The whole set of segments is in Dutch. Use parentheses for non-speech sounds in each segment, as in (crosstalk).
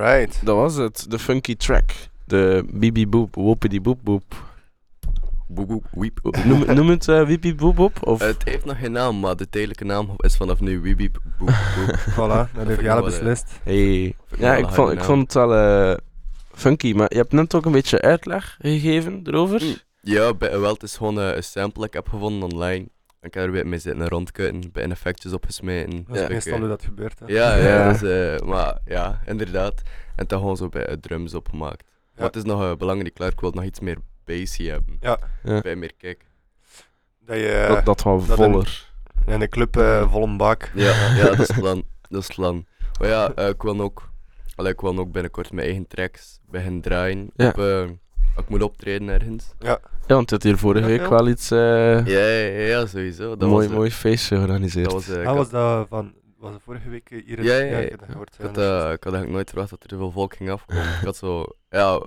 Alright. Dat was het, de funky track. De bibi boop, boop boop. Boep, boep, wiep. Noem, noem het uh, wiepie boop boop? Of? Het heeft nog geen naam, maar de tijdelijke naam is vanaf nu Wiep Wiep Boep Boep. Voilà, dat heeft Jelle wel, eh, beslist. hey. ik Ja, ik vond, ik vond het wel eh, funky, maar je hebt net ook een beetje uitleg gegeven erover. Ja, bij, wel, het is gewoon eh, een sample ik heb gevonden online. Ik heb er weer mee zitten rondkutten, bij effectjes opgesmeten. Dat is meestal hoe dat gebeurt. Hè. Ja, ja, Ja. Dus, eh, maar ja, inderdaad. En dan gewoon zo bij eh, drums opgemaakt. Maar het is nog eh, belangrijk, klaar, ik wil nog iets meer bassy hebben. Ja. Ja. Bij meer kick. Dat je dat, dat wel voller. in de club eh, vol een bak. Ja, ja, (laughs) dat is het plan. Dat is het plan. Maar ja, eh, ik wil ook, allee, ik wil ook binnenkort mijn eigen tracks beginnen draaien. Ja. Op, eh, ik moet optreden ergens. Ja, want je had hier vorige Ja, week wel iets eh Ja, ja, ja, sowieso. Dat mooi, was, eh, mooi feestje georganiseerd. Dat was, eh, ik Ah, had- was dat van... Was dat vorige week eh, hier in Ja, ja, ja. ik heb dat gehoord. Ik ja, had, dat is ik had eigenlijk nooit verwacht dat er zoveel volk ging afkomen. (laughs) ik had zo, ja,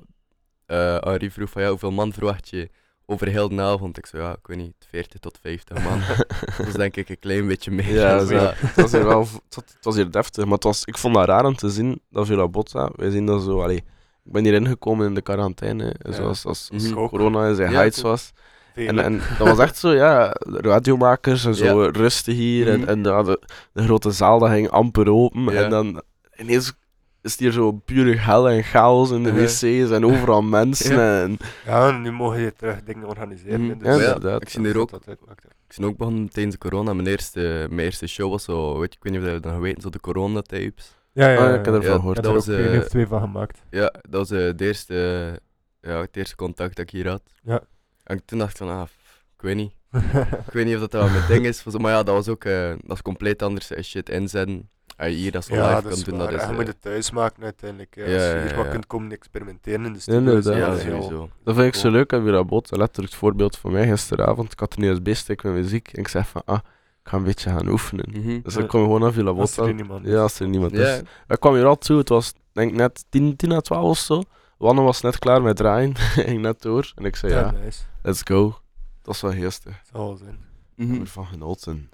eh Henri vroeg van ja, hoeveel man verwacht je over heel de avond? Ik zei ja, ik weet niet, 40 tot 50 man. (laughs) dat is denk ik een klein beetje meer. Ja, Dus, zo. (laughs) het, was hier wel, het, was- het was hier deftig, maar het was, ik vond dat raar om te zien dat Villa Botta, wij zien dat zo, allee, ik ben hier ingekomen in de quarantaine, Ja. zoals als, als Mhm. corona in zijn Ja, heights was. En, en (laughs) dat was echt zo, ja, radiomakers en zo, Ja. rustig hier. En, Mhm. en ja, de, de grote zaal dat ging amper open. Ja. En dan ineens is het hier zo pure hel en chaos in de wc's en overal (laughs) mensen. En, Ja, nu mogen je terug dingen organiseren. Mhm. dus Ja, dat- inderdaad. ik zie hier ook, dat ik ben ook begonnen tijdens de corona. Mijn eerste, mijn eerste show was zo, weet je, ik weet niet of je dat nog weet, zo de coronatapes. Ja, ja, ja, ja. ik heb ervan Ja, gehoord. Ik heb dat er was, ook één eh, of twee van gemaakt. Ja, dat was eh, de eerste, ja, het eerste contact dat ik hier had. Ja. En toen dacht ik van, ah, ik weet niet. (laughs) Ik weet niet of dat wel mijn ding is. Maar ja, dat was ook eh, dat is compleet anders. eh, shit inzetten. Als je hier dat zo ja, live dat kan is doen, waar. dat is... Je eh, moet het thuis maken uiteindelijk. Ja. Ja, Als je ja, hier ja, ja. kunt komen experimenteren in de studio. is Inderdaad. ja, dat sowieso. dat vind ik zo leuk aan Villa Bot. Letterlijk het voorbeeld van mij gisteravond. Ik had een USB-stick met muziek. En ik zeg van, ah, ik ga een beetje gaan oefenen. Mhm. Dus ik kwam gewoon naar Villa Als er niemand is. Ja, als er niemand is. Ja, Ik kwam hier al toe, het was denk ik net 10, 10 à 12 of zo. Wanne was net klaar met draaien, (laughs) ging net door. En ik zei ja, Ja, nice. let's go. Dat was wel. Zal wel zijn. Ik Mhm. heb ervan genoten.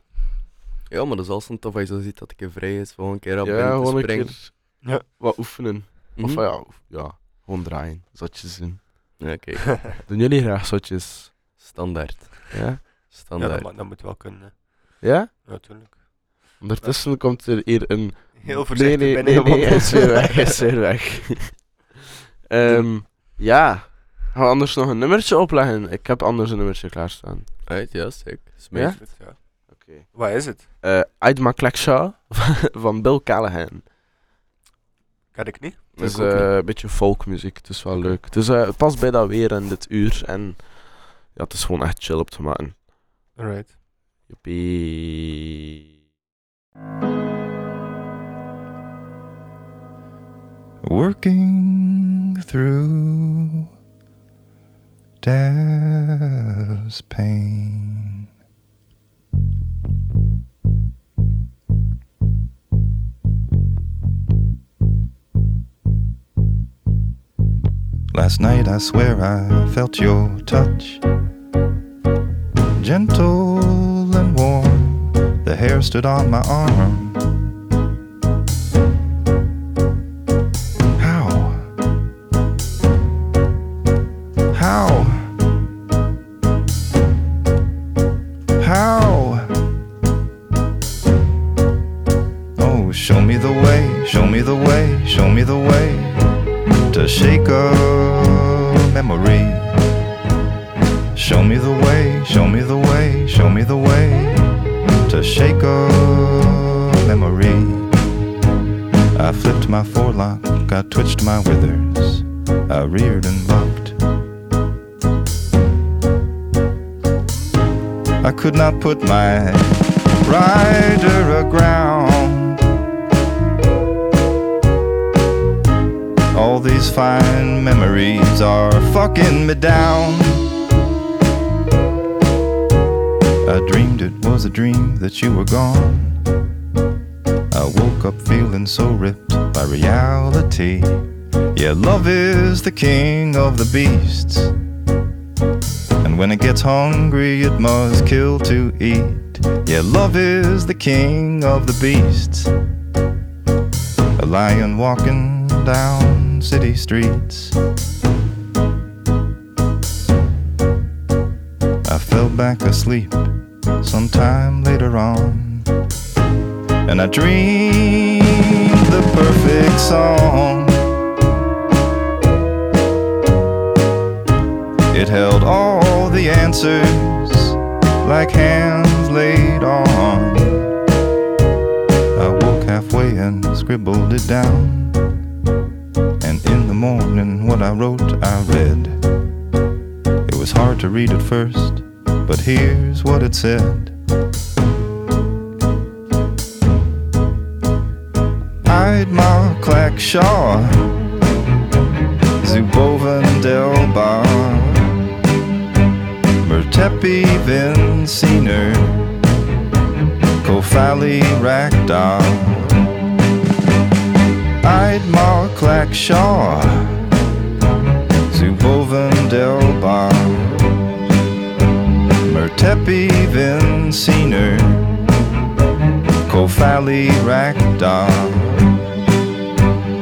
ja, maar dat is al zo tof als je zo ziet dat ik er vrij is. Gewoon een keer op Ja, binnen te gewoon een springen. keer Ja. wat oefenen. Of Mhm. ja, ja, gewoon draaien, zotjes doen. Ja, kijk. (laughs) Doen jullie graag zotjes? Standaard. Ja? Ja, dat, Standaard. dat moet wel kunnen. Ja? Ja, natuurlijk. Ondertussen komt er hier een... Heel voorzichtig nee, nee, nee, nee, hij is weer weg, hij is weer weg. (laughs) Ehm, ja. Gaan we anders nog een nummertje opleggen? Ik heb anders een nummertje klaarstaan. Uit, ja, sick. Ja? Smeet. Ja. Oké. Wat is het? Eh I'd (laughs) van Bill Callahan. Kan ik niet. Het is eh, een beetje folkmuziek, het is wel leuk. Het, is, eh, het past bij dat weer en dit uur en ja, het is gewoon echt chill op te maken. Alright. Joepie. Working through death's pain. Last night I swear I felt your touch, gentle warm. The hair stood on my arm. How? How? How? Oh, show me the way, show me the way, show me the way to shake a memory. Show me the way, show me the way, show me the way to shake a memory. I flipped my forelock, I twitched my withers, I reared and bucked. I could not put my rider aground. All these fine memories are fucking me down. I dreamed it was a dream that you were gone. I woke up feeling so ripped by reality. Yeah, love is the king of the beasts. And when it gets hungry, it must kill to eat. Yeah, love is the king of the beasts. A lion walking down city streets. Fell back asleep sometime later on, and I dreamed the perfect song. It held all the answers like hands laid on. I woke halfway and scribbled it down. And in the morning, what I wrote, I read. It was hard to read at first, but here's what it said. Eidmar Clackshaw, Zuboven Delbar, Mertepi Vinciner, Kofali Rakdal, Eidmar Clackshaw, Zuboven Delbar, Mertepi Vinciner, Kofali Rakdal.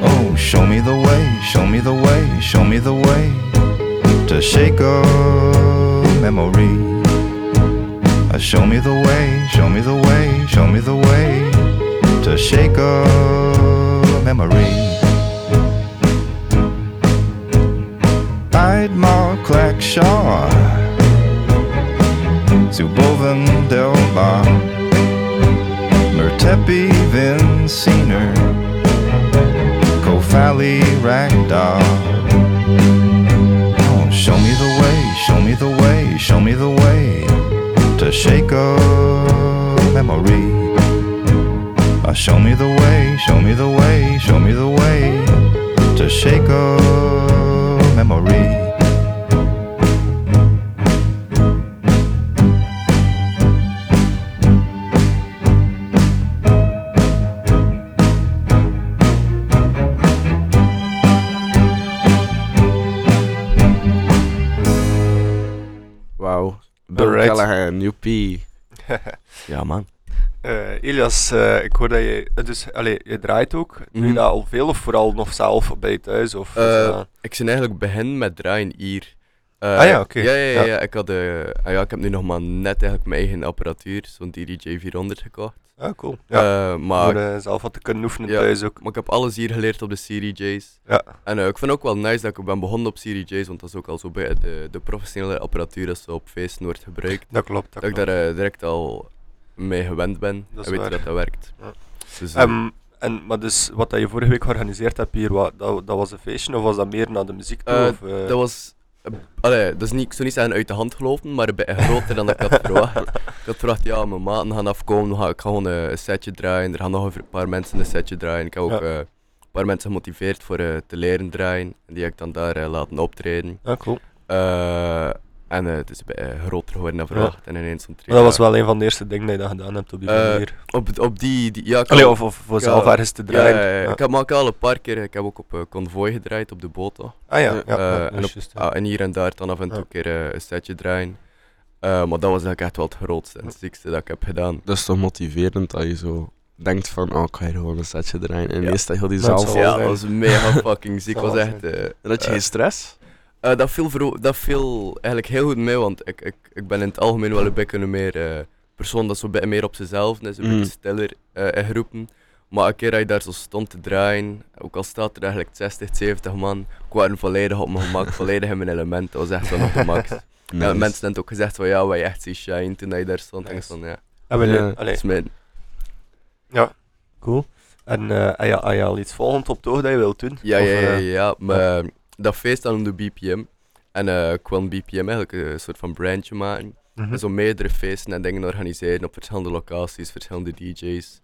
Oh, show me the way, show me the way, show me the way to shake a memory. Uh, show me the way, show me the way, show me the way to shake a memory. Clackshaw, Zuboven Delbar, Mertepi Vinciner. Kofali Ragdoll. Oh, show me the way, show me the way, show me the way to shake a memory. Uh, show me the way, show me the way, show me the way to shake a Joepie. (laughs) Ja, man. Eh, Elias, eh, ik hoor dat je, eh, dus, allee, je draait ook. Doe je Mhm. dat al veel of vooral nog zelf bij je thuis? Of, Ik ben eigenlijk begin met draaien hier. Eh, Ah ja, oké. Ja, ja, ja, Ja. ja. Ik, had, ah ja, ik heb nu nog maar net eigenlijk mijn eigen apparatuur, zo'n DDJ 400 gekocht. ah, cool. Ja, Eh, maar, voor eh, zelf wat te kunnen oefenen Ja. thuis ook. maar ik heb alles hier geleerd op de Serie J's. Ja. En ik vind ook wel nice dat ik ben begonnen op Serie J's, want dat is ook al zo bij de, de professionele apparatuur dat zo op feesten wordt gebruikt. Dat klopt. Dat Dat ik daar direct al mee gewend ben Dat is en weet waar. dat, dat werkt. Ja. Dus, eh, Ehm, en, maar dus, wat dat je vorige week georganiseerd hebt hier, wat, dat, dat was een feestje of was dat meer naar de muziek toe? Of? Dat was. Allee, dat is niet, ik zou niet zeggen uit de hand gelopen, maar een beetje groter dan ik had (laughs) verwacht. ik had verwacht, ja, mijn maten gaan afkomen, gaan- ik ga gewoon eh, een setje draaien. Er gaan nog een paar mensen een setje draaien. Ik heb ook Ja. eh, een paar mensen gemotiveerd voor eh, te leren draaien. En die heb ik dan daar laten optreden. Ja, cool. Eh, en eh, het is een beetje groter geworden dan verwacht. En ineens Maar dat was wel een van de eerste dingen dat je dat gedaan hebt op die Eh, manier. Op, op die, die ja, Allee, of, of voor ja, zelf ergens te draaien. ja, ja. Ja. Ik heb maar ook al een paar keer, ik heb ook op eh, Convoy gedraaid op de boot. al. Ah ja, ja, Eh, Eh, en, op- ah, en hier en daar dan af en toe Ja. een keer eh, een setje draaien. Eh, maar dat was eigenlijk echt wel het grootste en het ziekste dat ik heb gedaan. Dat is toch motiverend dat je zo denkt van, oh, ik ga hier gewoon een setje draaien. En Ja. ineens dat je die zaal Ja, dat was mega (laughs) fucking ziek. Was echt, eh, En had je eh, geen stress? Eh, dat, viel dat viel eigenlijk heel goed mee, want ik, ik, ik ben in het algemeen wel een beetje een meer eh, persoon dat zo een beetje meer op zichzelf is, een Mm. beetje stiller eh, in groepen. Maar een keer dat je daar zo stond te draaien, ook al staat er eigenlijk 60, 70 man, ik was volledig op mijn gemak, (laughs) volledig in mijn element. Dat was echt wel op de max. Ja, mensen hebben ook gezegd van ja, wat je echt ziet shine toen je daar stond. En Nice. van ja, En wanneer- Ja. is mijn. cool. En eh heb, je, heb je al iets volgend op het oog dat je wilt doen? Ja, Of, ja, ja, eh, ja, maar dat feest dan de BPM. En eh, ik wil een BPM eigenlijk een soort van brandje maken. mhm. En zo meerdere feesten en dingen organiseren op verschillende locaties, verschillende DJ's.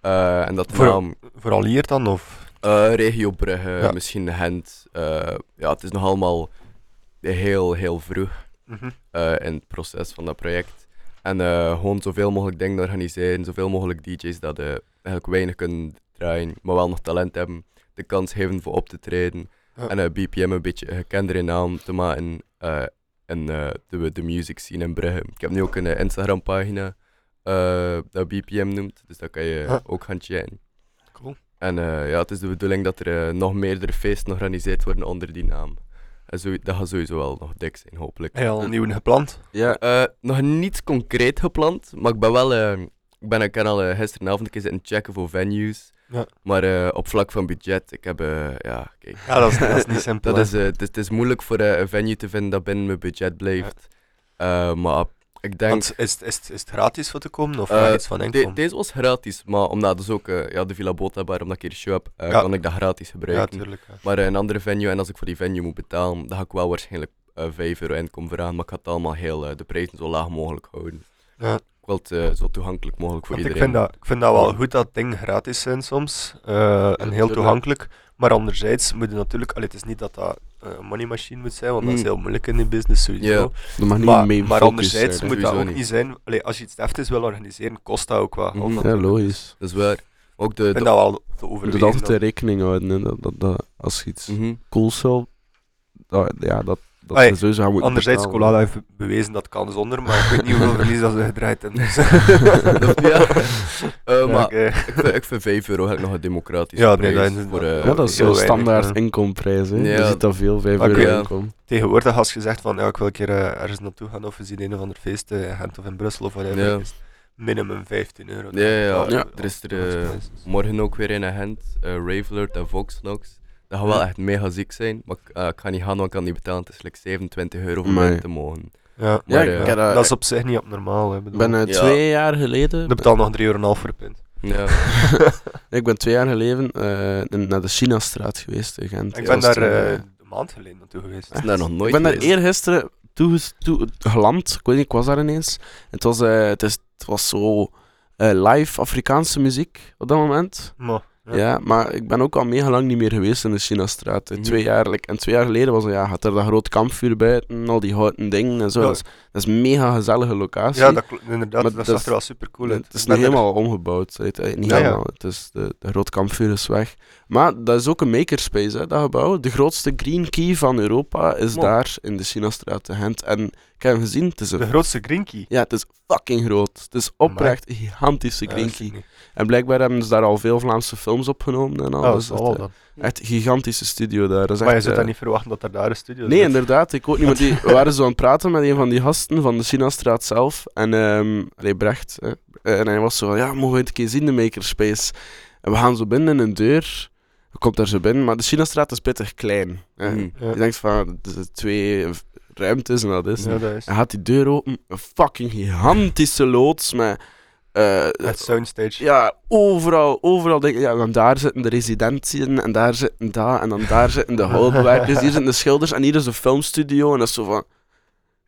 Eh, en dat Voor- naam Vooral hier dan? Of? eh, regio Brugge, Ja. misschien Gent. ja, het is nog allemaal heel, heel vroeg Mhm. in het proces van dat project. En gewoon zoveel mogelijk dingen organiseren, zoveel mogelijk DJ's dat eigenlijk weinig kunnen draaien, maar wel nog talent hebben, de kans geven voor op te treden. Ja. En eh, BPM een beetje gekender in naam te maken eh in eh, de, de music scene in Brugge. Ik heb nu ook een Instagram pagina eh, dat BPM noemt, dus dat kan je Ja. ook gaan checken. Cool. En eh, ja, het is de bedoeling dat er nog meerdere feesten georganiseerd worden onder die naam. En zo, dat gaat sowieso wel nog dik zijn, hopelijk. Heb je al een nieuwe gepland? Ja, Eh, nog niet concreet gepland, maar ik ben wel. ik, ben, ik kan al gisteravond een keer zitten checken voor venues. Ja. Maar eh, op vlak van budget, ik heb. eh, ja, kijk. Ja, dat is, dat is niet simpel. (laughs) Dat hè. is, eh, het, is, het is moeilijk voor een venue te vinden dat binnen mijn budget blijft. Eh, maar ik denk. Want is, het- is, is het gratis voor te komen of iets van de- deze was gratis, maar omdat dus ook eh, ja, de Villa Bota Bar, omdat ik hier een show heb, eh, Ja. kan ik dat gratis Ja, gebruiken. tuurlijk. ja. maar eh, een andere venue, en als ik voor die venue moet betalen, dan ga ik wel waarschijnlijk eh 5 euro inkomen vragen. Maar ik ga het allemaal heel, de prijzen zo laag mogelijk houden. Ja. Eh, zo toegankelijk mogelijk voor Want ik vind, dat, ik vind dat wel goed dat dingen gratis zijn soms. eh, en heel toegankelijk. Maar anderzijds moet je natuurlijk... Allee, het is niet dat dat eh, een money machine moet zijn, want dat is Mm. heel moeilijk in die business sowieso. Ja. dat mag niet Maar, mee maar anderzijds zijn, moet dat ook niet. niet zijn... Allee, als je iets deftigs wil organiseren, kost dat ook wel. Mhm. Ja, logisch. Dat is waar. Ook de... Ik de- dat wel te Je altijd rekening houden hè, dat, dat, dat als je iets Mhm. cools wil, dat, ja, dat, dat Allee, je sowieso gaan moeten Anderzijds, betalen. Colada heeft bewezen dat het kan zonder, maar ik weet niet hoeveel verlies dat ze gedraaid hebben. (laughs) Dus. ja. (laughs) Eh, Ja, maar ik, vind, ik vind 5 euro nog een democratisch Ja, nee, prijs dat is- voor, eh, Ja, dat is heel zo'n standaard ja. inkomprijs. Hè. Ja. Je ziet dat veel, 5 Maar euro oké. inkomen. Tegenwoordig, als je zegt van ja, ik wil een keer eh, ergens naartoe gaan of we zien een of ander feest eh, in Gent of in Brussel of whatever, Ja. is minimum 15 euro. Ja, ja, ja. Ja. Er is er eh, morgen ook weer in een Gent, uh, Ravelert en Voxnox. Dat gaat wel echt mega ziek zijn, maar ik, eh, ik ga niet gaan, want ik kan niet betalen. Het is like 27 euro voor Amai. mij te mogen. Ja, Ja, Maar, ik eh, dat- dat is op zich niet abnormaal. Hè, Ik ben Ja. twee jaar geleden... Je betaalt nog 3,5 euro voor een pint. Ja. (laughs) ik ben twee jaar geleden eh, in- naar de Chinastraat geweest in Gent. Ik ben daar eh, een maand geleden naartoe geweest. Ik ben daar nog nooit ik ben daar geweest. eergisteren toe, toe geland. Ik weet niet, ik was daar ineens. Het was, eh, het is, het was zo eh, live Afrikaanse muziek op dat moment. Maar, Ja. maar ik ben ook al mega lang niet meer geweest in de Chinastraat. Mhm. Twee jaar, like, en twee jaar geleden was er, ja, had er dat groot kampvuur buiten, al die houten dingen en zo. Ja. Dat, is, dat is een mega gezellige locatie. ja, dat inderdaad. Maar dat zag er wel super cool uit. Het is er- helemaal omgebouwd. Het, niet helemaal. Het is de, de groot kampvuur is weg. Maar dat is ook een makerspace, hè, dat gebouw. De grootste green key van Europa is daar in de Chinastraat te Gent. En ik heb hem gezien. Het is, De grootste green key. ja, het is fucking groot. Het is oprecht een gigantische green is key. En blijkbaar hebben ze daar al veel Vlaamse films opgenomen en al. Ah, dat is echt, eh, dan. echt een gigantische studio daar. Dat is Maar je echt, zou eh, dat niet verwachten dat er daar een studio Nee, zit. inderdaad. Ik ook niet. Maar die (laughs) we waren zo aan het praten met een van die gasten van de Chinastraat zelf. En ehm allee, Brecht. Hè. En hij was zo van, ja, mogen we het een keer zien, de Makerspace? En we gaan zo binnen in een deur. Je komt daar zo binnen, maar de Chinastraat is pittig klein. Hè. Mhm. Ja. Je denkt van, twee ruimtes en dat is. Ja, dat is. Hij gaat die deur open, een fucking gigantische loods met... eh, Het soundstage. ja, overal, overal denk ik, ja, dan daar zitten de residentiën en daar zitten daar en dan daar zitten de houtbewerkers, hier zitten de schilders en hier is de filmstudio en dat is zo van...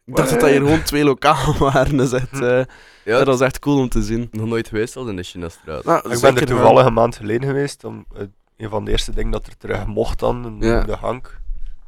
Ik dacht dat dat hier gewoon twee lokalen (laughs) waren, dat is echt, eh, Ja, dat is echt cool om te zien. nog nooit geweest al in de Chinastraat. Nou, Ik ben er toevallig een maand geleden geweest. Om, een van de eerste dingen dat er terug mocht dan, Ja. de Hank.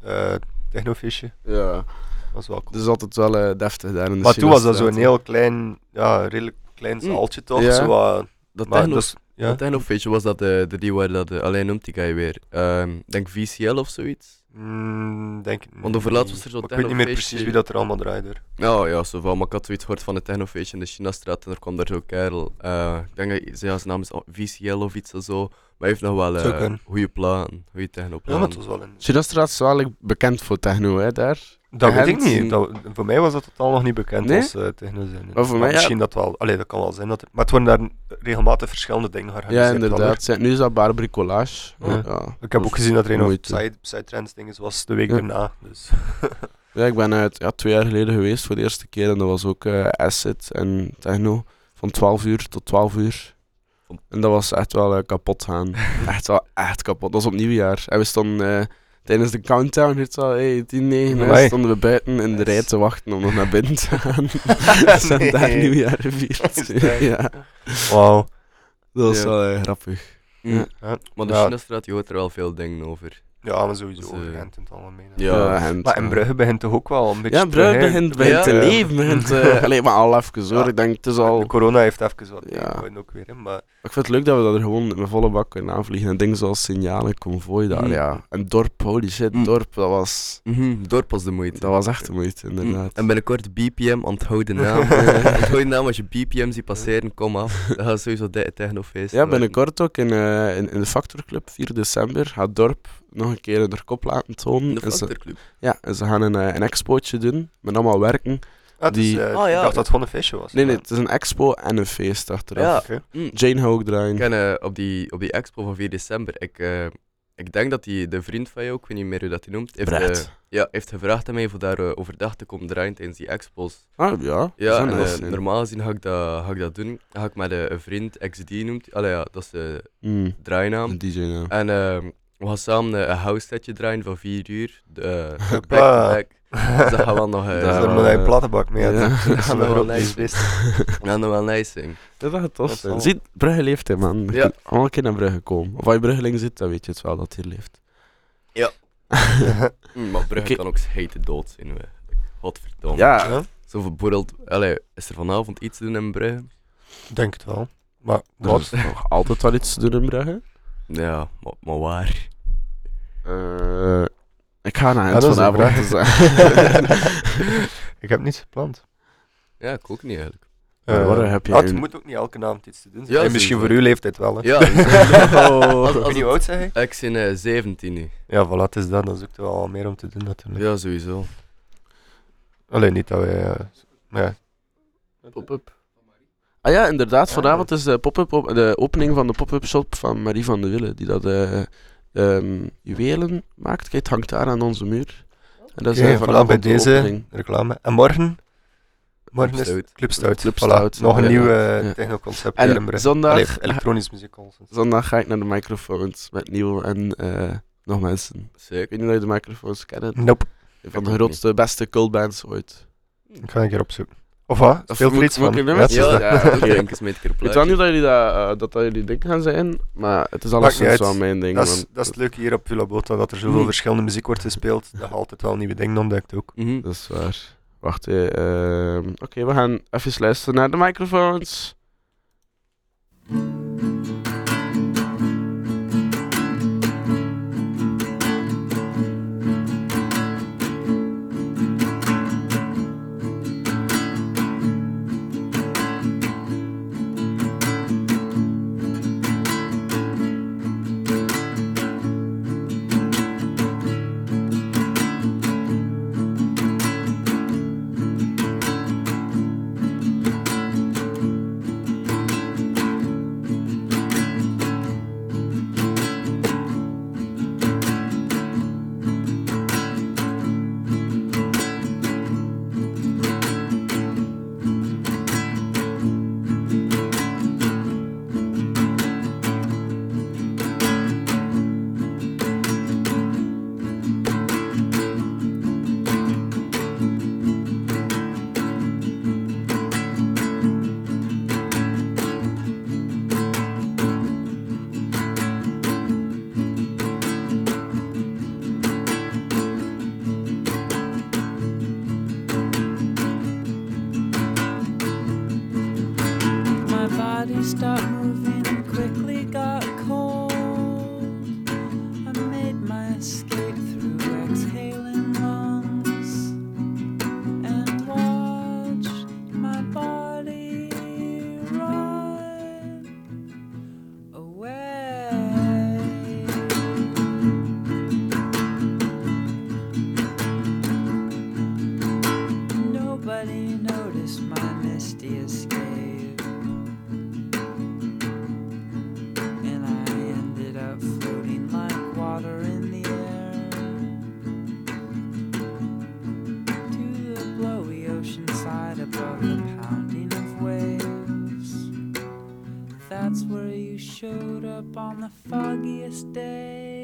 eh technofisje. wel. Ja, Dat was wel cool. het is altijd wel eh, deftig daar in de maar toen was dat zo'n heel klein, ja, redelijk klein Mm. zaaltje toch? Ja. Zo, Dat maar techno, dus, ja. dat technofeestje was dat de, de die waar dat, eh, alleen noemt die guy weer. Ehm, Ik denk VCL of zoiets. Mm, denk ik Want was er zo'n Ik weet niet meer precies wie dat er allemaal draaide. Ja, ja, zo van. Maar ik had zoiets gehoord van het technofeestje in de Chinastraat en er kwam daar zo'n kerel. eh, ik denk dat ja, zijn naam is VCL of iets of zo. Maar hij heeft nog wel Zou eh kunnen. goede platen, goede Ja, technoplaten. maar het was wel een... Chinastraat is wel bekend voor techno, hè, daar. Dat weet ik niet. Dat, voor mij was dat totaal nog niet bekend Nee? als uh, techno zijn. Maar voor mij, ja. misschien dat wel. Allee, dat kan wel zijn. Dat maar het worden daar regelmatig verschillende dingen Ja, georganiseerd. hoor. inderdaad. Zijn- Nu is dat bar bricolage. Ja. Ja, Ik heb dat ook is gezien dat er een moeite. Psy- Psytrance ding was de week Ja. daarna. Dus. (laughs) Ja, ik ben uit ja, twee jaar geleden geweest voor de eerste keer en dat was ook eh, acid en techno van 12 uur tot 12 uur. En dat was echt wel eh, kapot gaan. (laughs) echt wel echt kapot. Dat was op nieuwjaar. En we stonden eh, tijdens de countdown, het al, hey, 10, 9, Amai. stonden we buiten in de rij te wachten om nog naar binnen te gaan. (laughs) (laughs) Ze hebben daar nieuwjaar gevierd. (laughs) Ja, Wauw. dat was Ja. wel eh, grappig. Ja. Maar de Ja. Chinastraat, je hoort er wel veel dingen over. Ja, maar sowieso. Dus, eh, Gent in het algemeen. Ja, Gent, Maar in. Brugge begint toch ook wel een beetje Ja, Brugge terug, begint, begint Ja. te leven. Begint, eh (laughs) allee, maar al even hoor. Ja. Ik denk, het is De al... corona heeft even wat Ja. ook weer, hè, maar Ik vind het leuk dat we dat er gewoon met volle bak kunnen aanvliegen. En dingen zoals signalen, convoy daar, Mm. ja. En dorp, holy shit, Mm. dorp, dat was, Mhm, dorp was de moeite. dat was echt de moeite, inderdaad. En binnenkort BPM, onthoud de naam. (laughs) onthoud de naam als je BPM ziet passeren, kom af. Dat gaat sowieso de technofeest. Ja, binnenkort ook in, eh, in, in de Factor Club, 4 december, gaat dorp nog een keer hun kop laten tonen. De En ze, Factorclub. ja, en ze gaan een, eh, een expootje doen, met allemaal werken. ah, Die- eh, ja. ik dacht dat het gewoon een feestje was. Nee, nee, het is een expo en een feest achteraf. Ja. Mm. Jane Hoog draaien. Ik ken eh, op, die, op die expo van 4 december, ik, eh, ik denk dat die, de vriend van jou, ik weet niet meer hoe dat hij noemt, heeft, ja, heeft gevraagd aan mij voor daar overdag te komen draaien tijdens die expos. Ah, ja. Ja, en, normaal gezien ga ik dat, ga ik dat doen. Dan ga ik met een vriend, XD noemt, allee, ja, dat is de Mm, draainaam. een DJ naam. En ehm, we gaan samen eh, een house setje draaien van 4 uur, de, eh, (laughs) Hoppa. back-to-back. Dus dat gaat wel nog... eh, Dat Ja, moet hij een plattenbak mee ja. Dat is is wel nice. gaat nog wel nice zijn. Ja, dat gaat tof Dat zijn. zal. Ziet, Brugge leeft hè, man. Je Ja. kunt allemaal een keer naar Brugge komen. Of als je Bruggeling zit, dan weet je het wel dat hij leeft. Mm, (laughs) maar Brugge Oké. kan ook hete dood zijn. we. Godverdomme. Ja, Ja, Zo bijvoorbeeld, allee, is er vanavond iets te doen in Brugge? denk het wel. Maar er wat? is nog altijd wel iets te doen in Brugge. Ja, maar, maar waar? Eh, ik ga naar het dat is een vanavond. vraag. (laughs) Ik heb niets gepland. Ja, ik ook niet eigenlijk. Maar Eh, waar heb je ah, het een- moet ook niet elke avond iets te doen zijn. Ja, Hey, misschien voor uw leeftijd wel. Hè. Ja, (laughs) Oh. als, Ik als weet niet hoe oud zeg het- ik ben eh, 17 nu. Ja, voilà, het is dat. Dan zoekt er wel meer om te doen natuurlijk. Ja, sowieso. Alleen niet dat wij... eh, maar ja. Pop-up. Ah ja, inderdaad. Ja, Vanavond is de, pop-up op, de opening van de pop-up shop van Marie van de Wille. Die dat ehm, juwelen maakt. Kijk, het hangt daar aan onze muur. En dat is Oké, eh, voilà, bij de deze opening. reclame. En morgen? Morgen is Club Club Stout. Club Voilà, Stout, Nog een ja. nieuw Ja. eh, technoconcept En zondag, Allee, elektronisch muziek constant. zondag ga ik naar de microfoons met Nieuw en eh, nog mensen. Ik Zeker. weet niet of je de microfoons kent. Nope. Een van Ik de grootste, beste cultbands ooit. Ik ga een keer opzoeken. Of wat? Speelt er iets van? Ja, het is nummer? dat. Ja, (laughs) oké. Ik een weet wel niet dat jullie dat, eh, dat, dat jullie ding gaan zijn, maar het is alleszins wel mijn ding. Dat is, want- dat is het leuke hier op Villa Bota, dat er zoveel Mm. verschillende muziek wordt gespeeld. Dat je altijd wel nieuwe dingen ontdekt ook. Mhm. Dat is waar. Wacht, eh, ehm, oké, we gaan even luisteren naar de microfoons. That's where you showed up on the foggiest day.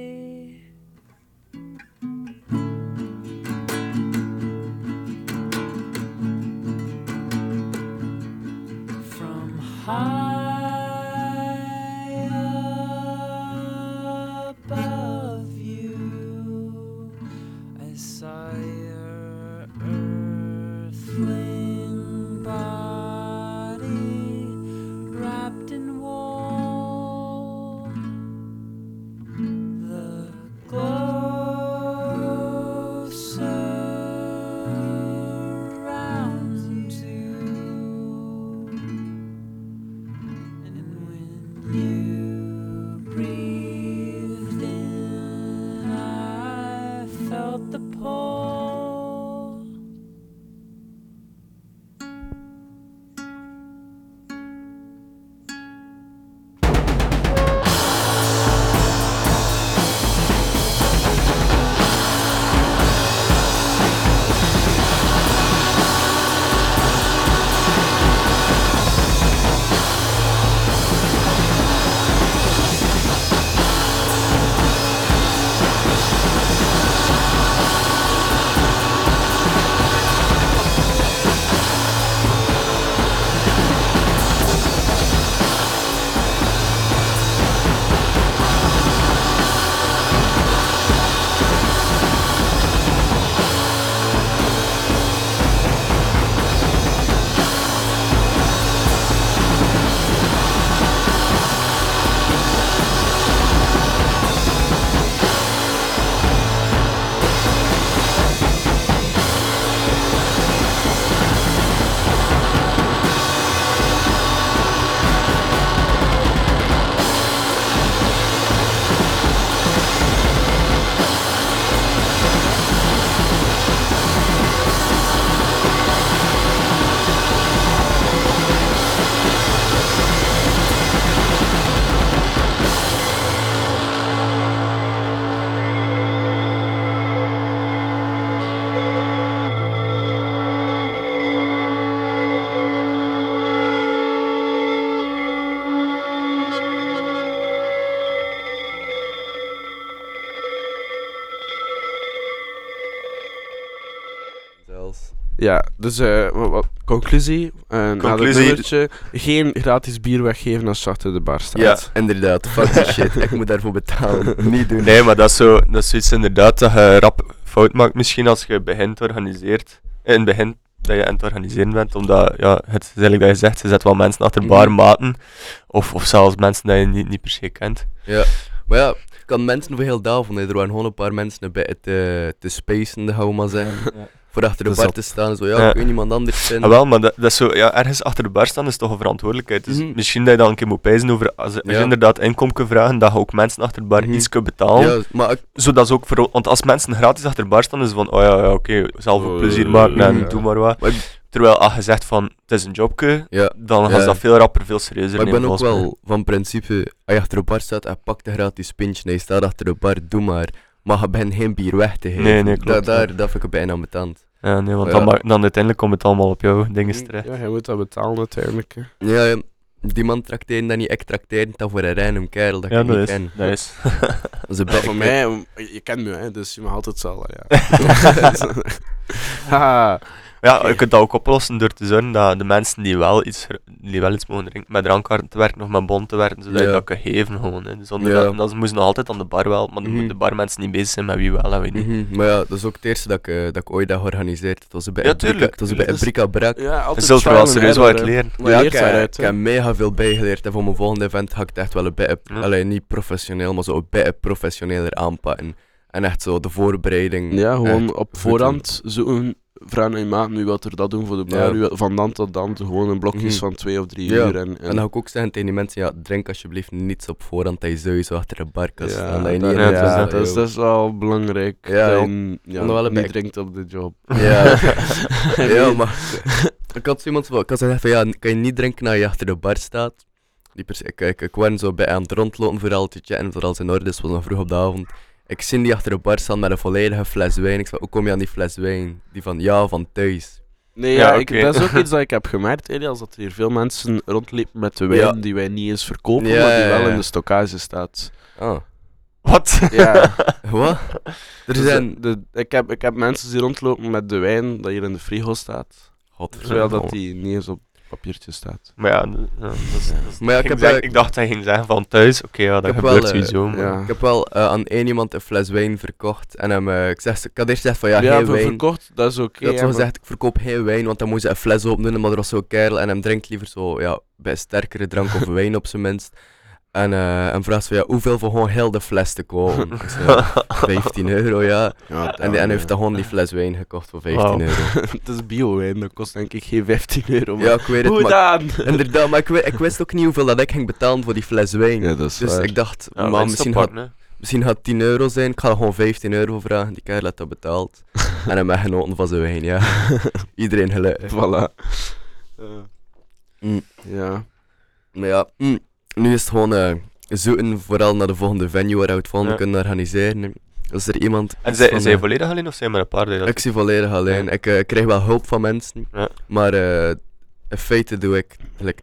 Dus eh, wat, wat- conclusie. eh, na dit Conclusie. nummertje, geen gratis bier weggeven als je achter de bar staat. Ja. Inderdaad, fuck die shit. Ik moet daarvoor betalen. (laughs) Niet doen. Nee, maar dat is, zo, dat is zoiets inderdaad dat je rap fout maakt misschien als je begint organiseert. In het begin dat je aan het organiseren bent, omdat ja, het is eigenlijk dat je zegt, je zet wel mensen achter Mhm. bar maten. Of, of zelfs mensen die je niet, niet per se kent. Maar ja, ik kan mensen voor heel daal vonden. Er waren gewoon een paar mensen een beetje te, te spacen, gaan we maar zeggen. Voor achter de bar te staan. Zo, ja, Ja. ik weet niemand anders vinden. Ah, wel, maar dat, dat is zo, ja, ergens achter de bar staan is toch een verantwoordelijkheid. Dus Mhm. misschien dat je dan een keer moet pijzen over, als, als Ja. je inderdaad inkomt kunt vragen, dat je ook mensen achter de bar Mhm. iets kunt betalen. Ja, maar ik, Zodat ze ook voor, want als mensen gratis achter de bar staan, is van, oh ja, ja oké, zelf ook Oh, plezier maken en ja. doe maar wat. Maar ik- Terwijl als je zegt van, het is een jobke, ja. dan gaan Ja. ze dat veel rapper, veel serieuzer Maar ik ben ook wel van principe, als je achter de bar staat en pakt een gratis pintje en je staat achter de bar, doe maar. Maar je bent geen bier weg te geven. Nee, nee, Da- klopt, daar, dat vind ik bijna ambetant. Ja, nee, want Ja. Dan, dan uiteindelijk komt het allemaal op jouw dingen terecht. Ja, je moet dat betalen uiteindelijk. hè. Ja, ja, die man trakteren dan niet, ik trakteer dan voor een random kerel dat Ja, ik dat niet is. ken. Dat is. Dat is een Maar beetje- voor mij, je kent me, hè, dus je mag altijd zalen. Ja. (laughs) (laughs) (laughs) Ja, je kunt dat ook oplossen door te zorgen dat de mensen die wel iets, die wel iets mogen drinken, met drankkaarten te werken of met bon te werken, zodat je dat kan geven gewoon. Hè. Zonder Ja. dat, dat moesten nog altijd aan de bar wel, maar dan Mhm. moeten de barmensen niet bezig zijn met wie wel en wie niet. Mhm, Maar ja, dat is ook het eerste dat ik, eh, dat ik ooit heb georganiseerd. Het was een beetje Ja, tuurlijk, Het was een beetje tuurlijk. bric-à-brac. Ja, Je altijd zult er wel serieus wat leren. Maar ja, ik, heb- ik mega veel bijgeleerd en voor mijn volgende event ga ik het echt wel een beetje, Ja. alleen niet professioneel, maar zo een beetje professioneler aanpakken. En echt zo de voorbereiding. Ja, gewoon op voorhand zoeken, vragen aan je maat, nu wat er dat doen voor de bar, Ja. van dan tot dan, gewoon een blokjes Mhm. van twee of drie Ja, uur. En. En dan ga ik ook zeggen tegen die mensen, ja, drink alsjeblieft niets op voorhand dat je sowieso achter de bar kan staan. ja, dat je dat, niet ja, dat is ja, dat, is, dat is wel belangrijk. Ja, dat je ja, wel een niet drinkt op de job. Ja, (laughs) ja maar ik had zo iemand ik had gezegd van ja, kan je niet drinken als je achter de bar staat. Die ik, ik, ik was zo bij aan het rondlopen vooral te checken voor alles in orde is, was nog vroeg op de avond. Ik zie die achter de bar staan met een volledige fles wijn. Ik zei, hoe kom je aan die fles wijn? Die van, ja, van thuis. Nee, Ja, ja, ik, oké. dat is ook (laughs) iets dat ik heb gemerkt, Elias, dat er hier veel mensen rondliepen met de wijn Ja. die wij niet eens verkopen, Ja, maar die wel ja. in de stockage staat. Ah, Wat? Ja. (laughs) wat? Er Dus zijn... de, de- ik, heb, ik heb mensen die rondlopen met de wijn dat hier in de frigo staat, terwijl dat die niet eens op papiertje staat. Maar ja, ja, dat is, dat is- Maar ja, ik ik, heb zeg- wel- ik dacht dat hij ging zeggen van thuis, oké, ja, dat heb gebeurt wel, eh, sowieso. Maar ja. Ik heb wel eh, aan één iemand een fles wijn verkocht. En hem, eh, ik, zeg, ik had eerst gezegd van ja, Ja, geen voor wijn. verkocht, dat is oké. Ik had ja, zo maar- gezegd, ik verkoop geen wijn, want dan moet ze een fles openen. Maar er was zo'n kerel en hem drinkt liever zo, ja, bij sterkere drank of (laughs) wijn op zijn minst. En, eh en vraagt van ja, hoeveel voor gewoon heel de fles te kopen? (laughs) Ik zei, ja, 15 euro, ja. Ja, En, die, en hij heeft dan gewoon die fles wijn gekocht voor 15 Wauw. euro. (laughs) Het is bio-wijn, dat kost denk ik geen 15 euro. Ja, ik weet het, Hoe maar, dan? (laughs) inderdaad, maar ik, ik wist ook niet hoeveel dat ik ging betalen voor die fles wijn. Ja, dat is dus waar. ik dacht, ja, maar maar misschien hè. misschien het 10 euro zijn. Ik ga gewoon 15 euro vragen. Die kerel had dat betaald. en hem genoten van zijn wijn, ja. Iedereen gelukkig. Voilà. Mm. Ja. Maar ja, mm, nu is het gewoon eh, zoeken, vooral naar de volgende venue waar we het volgende Ja. kunnen organiseren. Is er iemand... En van, zijn je eh, volledig alleen of zijn maar een paar Ik zie volledig alleen. Ja. Ik eh, krijg wel hulp van mensen, Ja. maar eh, in feite doe ik like,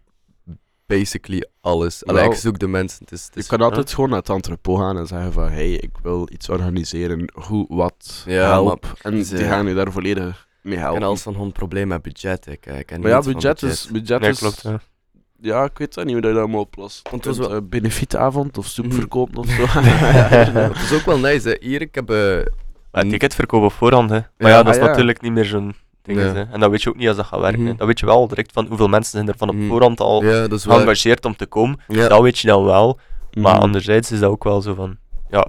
basically alles. Allee, Wel, ik zoek de mensen. Het is, het Je is- kan altijd gewoon naar het entrepot gaan en zeggen van hey, ik wil iets organiseren, hoe, wat, Ja, help. En ze- die gaan je daar volledig mee ik helpen. heb alles van gewoon probleem met budget. Ik, eh, ik maar ja, budget is... Budget Nee, is klopt. Ja. Ja, ik weet dat niet hoe dat je dat allemaal oplost. Want het was Kunt, eh, benefietavond of soep Mhm. verkopen of zo. (laughs) (laughs) Het is ook wel nice, hè. Hier, ik heb... eh, Maar ticketverkoop op voorhand, hè. Maar Ja, ja, dat is ah, ja. natuurlijk niet meer zo'n ding. Is, Hè. En dat weet je ook niet als dat gaat werken. Mhm. Dat weet je wel direct van hoeveel mensen zijn er van op Mhm. voorhand al geëngageerd om te komen. Ja. Dat weet je dan wel. Maar anderzijds is dat ook wel zo van, ja,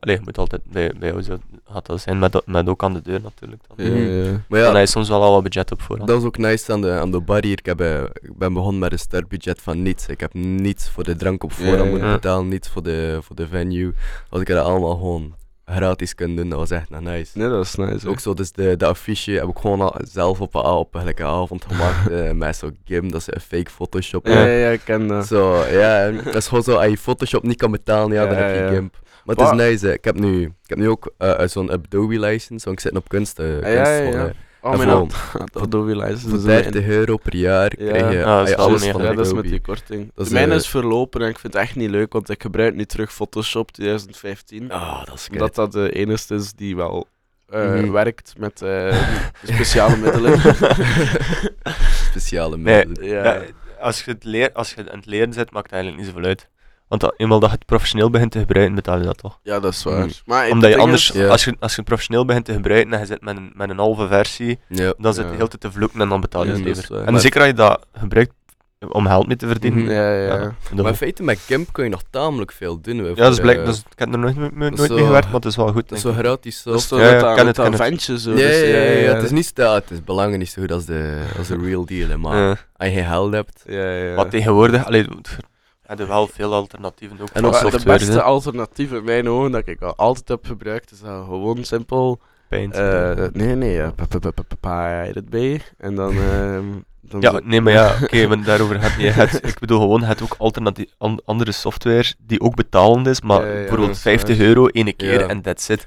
allee, je moet altijd bij, bij jou zo, gaat dat zijn met, met ook aan de deur natuurlijk. Dan. Ja, ja. Maar Dan ja, heb je soms wel al wat budget op voorhand. Dat was ook nice aan de, aan de bar hier. Ik, heb, eh, ik ben begonnen met een startbudget van niets. Ik heb niets voor de drank op voorhand Ja, ja. moeten betalen, niets voor de, voor de venue. Als ik dat allemaal gewoon gratis kunnen doen, dat was echt nice. Nee, dat is nice. Ook zo, dus de, de affiche heb ik gewoon al zelf op een, op een avond gemaakt (laughs) eh, met zo'n gim, dat is een fake Photoshop. Ja, ja, ja, ik ken dat. Zo, ja, dat is gewoon zo, als je Photoshop niet kan betalen, ja, dan Ja, heb je ja. GIMP. Maar het is nice, hè. ik heb nu, ik heb nu ook eh, zo'n Adobe license, want ik zit op kunst, eh, Ah, ja, ja, kunstschool, ja. hè. Oh, En mijn (laughs) Adobe license. Voor is mijn- 30 euro per jaar Ja. krijg je, Ja, dat is je wel alles mega van Ja, dat is Adobe. met die korting. Dat is, de mijne eh, is verlopen en ik vind het echt niet leuk, want ik gebruik nu terug Photoshop 2015. Ah, dat is Omdat dat de enige is die wel eh, Mhm. werkt met eh, (laughs) speciale middelen. (laughs) Speciale Nee. middelen. ja. Ja, als, je het leer, als je aan het leren zit, maakt het eigenlijk niet zoveel uit. Want dat, eenmaal dat je het professioneel begint te gebruiken, betaal je dat toch? ja, dat is waar. Mhm. Maar Omdat je anders, is- Ja. als, je, als je het professioneel begint te gebruiken en je zit met een, met een halve versie, Ja. dan zit Ja. je heel tijd te vloeken en dan betaal je Ja, het dat liever. En Maar- zeker als je dat gebruikt om geld mee te verdienen. Mhm. Ja, ja, ja. dat- Maar in feite met Gimp kun je nog tamelijk veel doen. Ja, dat is Voor, blijk, dat is, ik heb er nooit, nooit, nooit dat mee zo- gewerkt, maar het is wel goed. Dat is zo gratis Dat is zo. toch Ja, met ja, dat, met het, dat ventje zo. Ja, dus, ja, ja, ja, het is niet ja, het is belangen niet zo goed als de, als de (laughs) real deal, maar Ja. als je geen geld hebt. Ja, ja. Maar tegenwoordig, allee, er zijn wel veel alternatieven ook En de beste hè. alternatief in mijn ogen dat ik al altijd heb gebruikt is dat gewoon simpel. Paint. eh, nee, nee, pa- Pirate Bay. En dan. (laughs) ehm, dan Ja, nee, maar ja, (laughs) oké, want daarover gaat niet. Het, ik bedoel gewoon, het ook alternatief, an- andere software die ook betalend is, maar Ja, ja, ja, bijvoorbeeld is 50 waar. euro ene keer Ja. en that's it.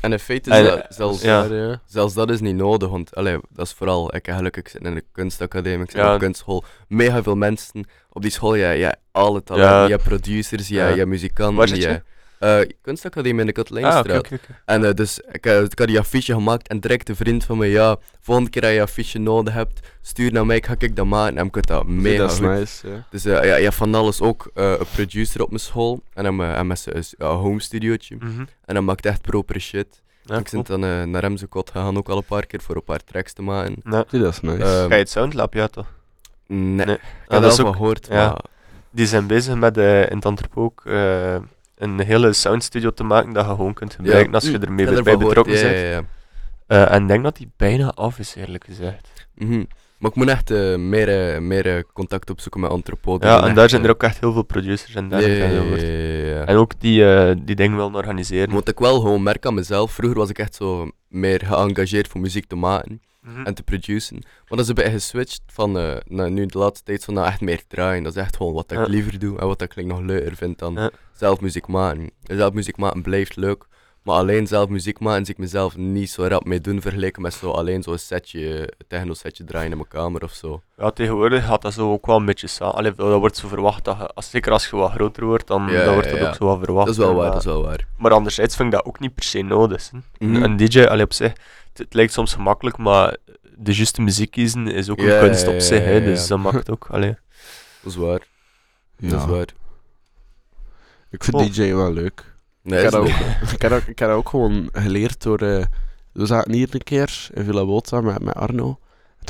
En in feite is dat zelfs, ja. Zelfs dat is niet nodig, want allee, dat is vooral, ik gelukkig zit in de kunstacademie, ik zit Ja. op kunstschool, mega veel mensen op die school, ja, ja alle talent, Ja. je hebt producers, ja, Ja. je hebt muzikanten, Waar zit je? Je- eh, kunstacademie in de Ah, Katelijnstraat. En eh, dus ik, eh, ik had die affiche gemaakt en direct een vriend van me, ja, volgende keer dat je affiche nodig hebt, stuur naar mij, ga ik dat maken en ik had dat mega dat is goed. nice. Ja. Dus ja, ja, van alles ook eh, een producer op mijn school en dan eh, en met zijn home studiootje. Mhm. En dan maakt echt proper shit. Ja, ik ben dan eh, naar hem kot gegaan ook al een paar keer voor een paar tracks te maken. Ja. Nee, dat is nice. Ehm, Ga je het Soundlab, ja toch? nee, Nee. ik Ja, heb dat dat is wel ook, gehoord, ja. maar die zijn bezig met eh, in het Antwerp ook eh, een hele soundstudio te maken dat je gewoon kunt gebruiken als je ermee heb bij betrokken gehoord, bent. ja, ja, ja. Eh, en ik denk dat die bijna af is, eerlijk gezegd. Mhm. Maar ik moet echt eh, meer, eh, meer contact opzoeken met antropoden. Ja, en daar zijn er ook echt heel veel producers en Ja, daar ja, ja, ja, ja, ja. En ook die, die dingen willen organiseren. Wat ik wel gewoon merk aan mezelf, vroeger was ik echt zo meer geëngageerd voor muziek te maken Mhm. en te produceren. Maar dat is een beetje geswitcht van naar nu de laatste tijd van nou echt meer draaien. Dat is echt gewoon wat ik Ja. liever doe en wat ik nog leuker vind dan Ja. Zelf muziek maken. Zelf muziek maken blijft leuk, maar alleen zelf muziek maken zie ik mezelf niet zo rap mee doen vergeleken met zo alleen zo'n setje, techno setje draaien in mijn kamer of zo. Ja, tegenwoordig gaat dat zo ook wel een beetje samen. Allee, dat wordt zo verwacht dat je, als, zeker als je wat groter wordt, dan, Ja, dan wordt dat ja. ook zo wat verwacht. Dat is wel waar, maar, dat is wel waar. maar anderzijds vind ik dat ook niet per se nodig. hè. Mhm. Een DJ, allee, op zich, het, het lijkt soms gemakkelijk, maar de juiste muziek kiezen is ook Ja, een kunst op ja, zich. hè, ja, dus dat maakt ook. Allee. (laughs) Dat is waar, dat is waar. Ik vind Oh. DJ wel leuk. Nee, ik, heb (laughs) ook, ik, heb dat, ik heb dat ook gewoon geleerd door. eh, we zaten hier een keer in Villa Volta met, met Arno.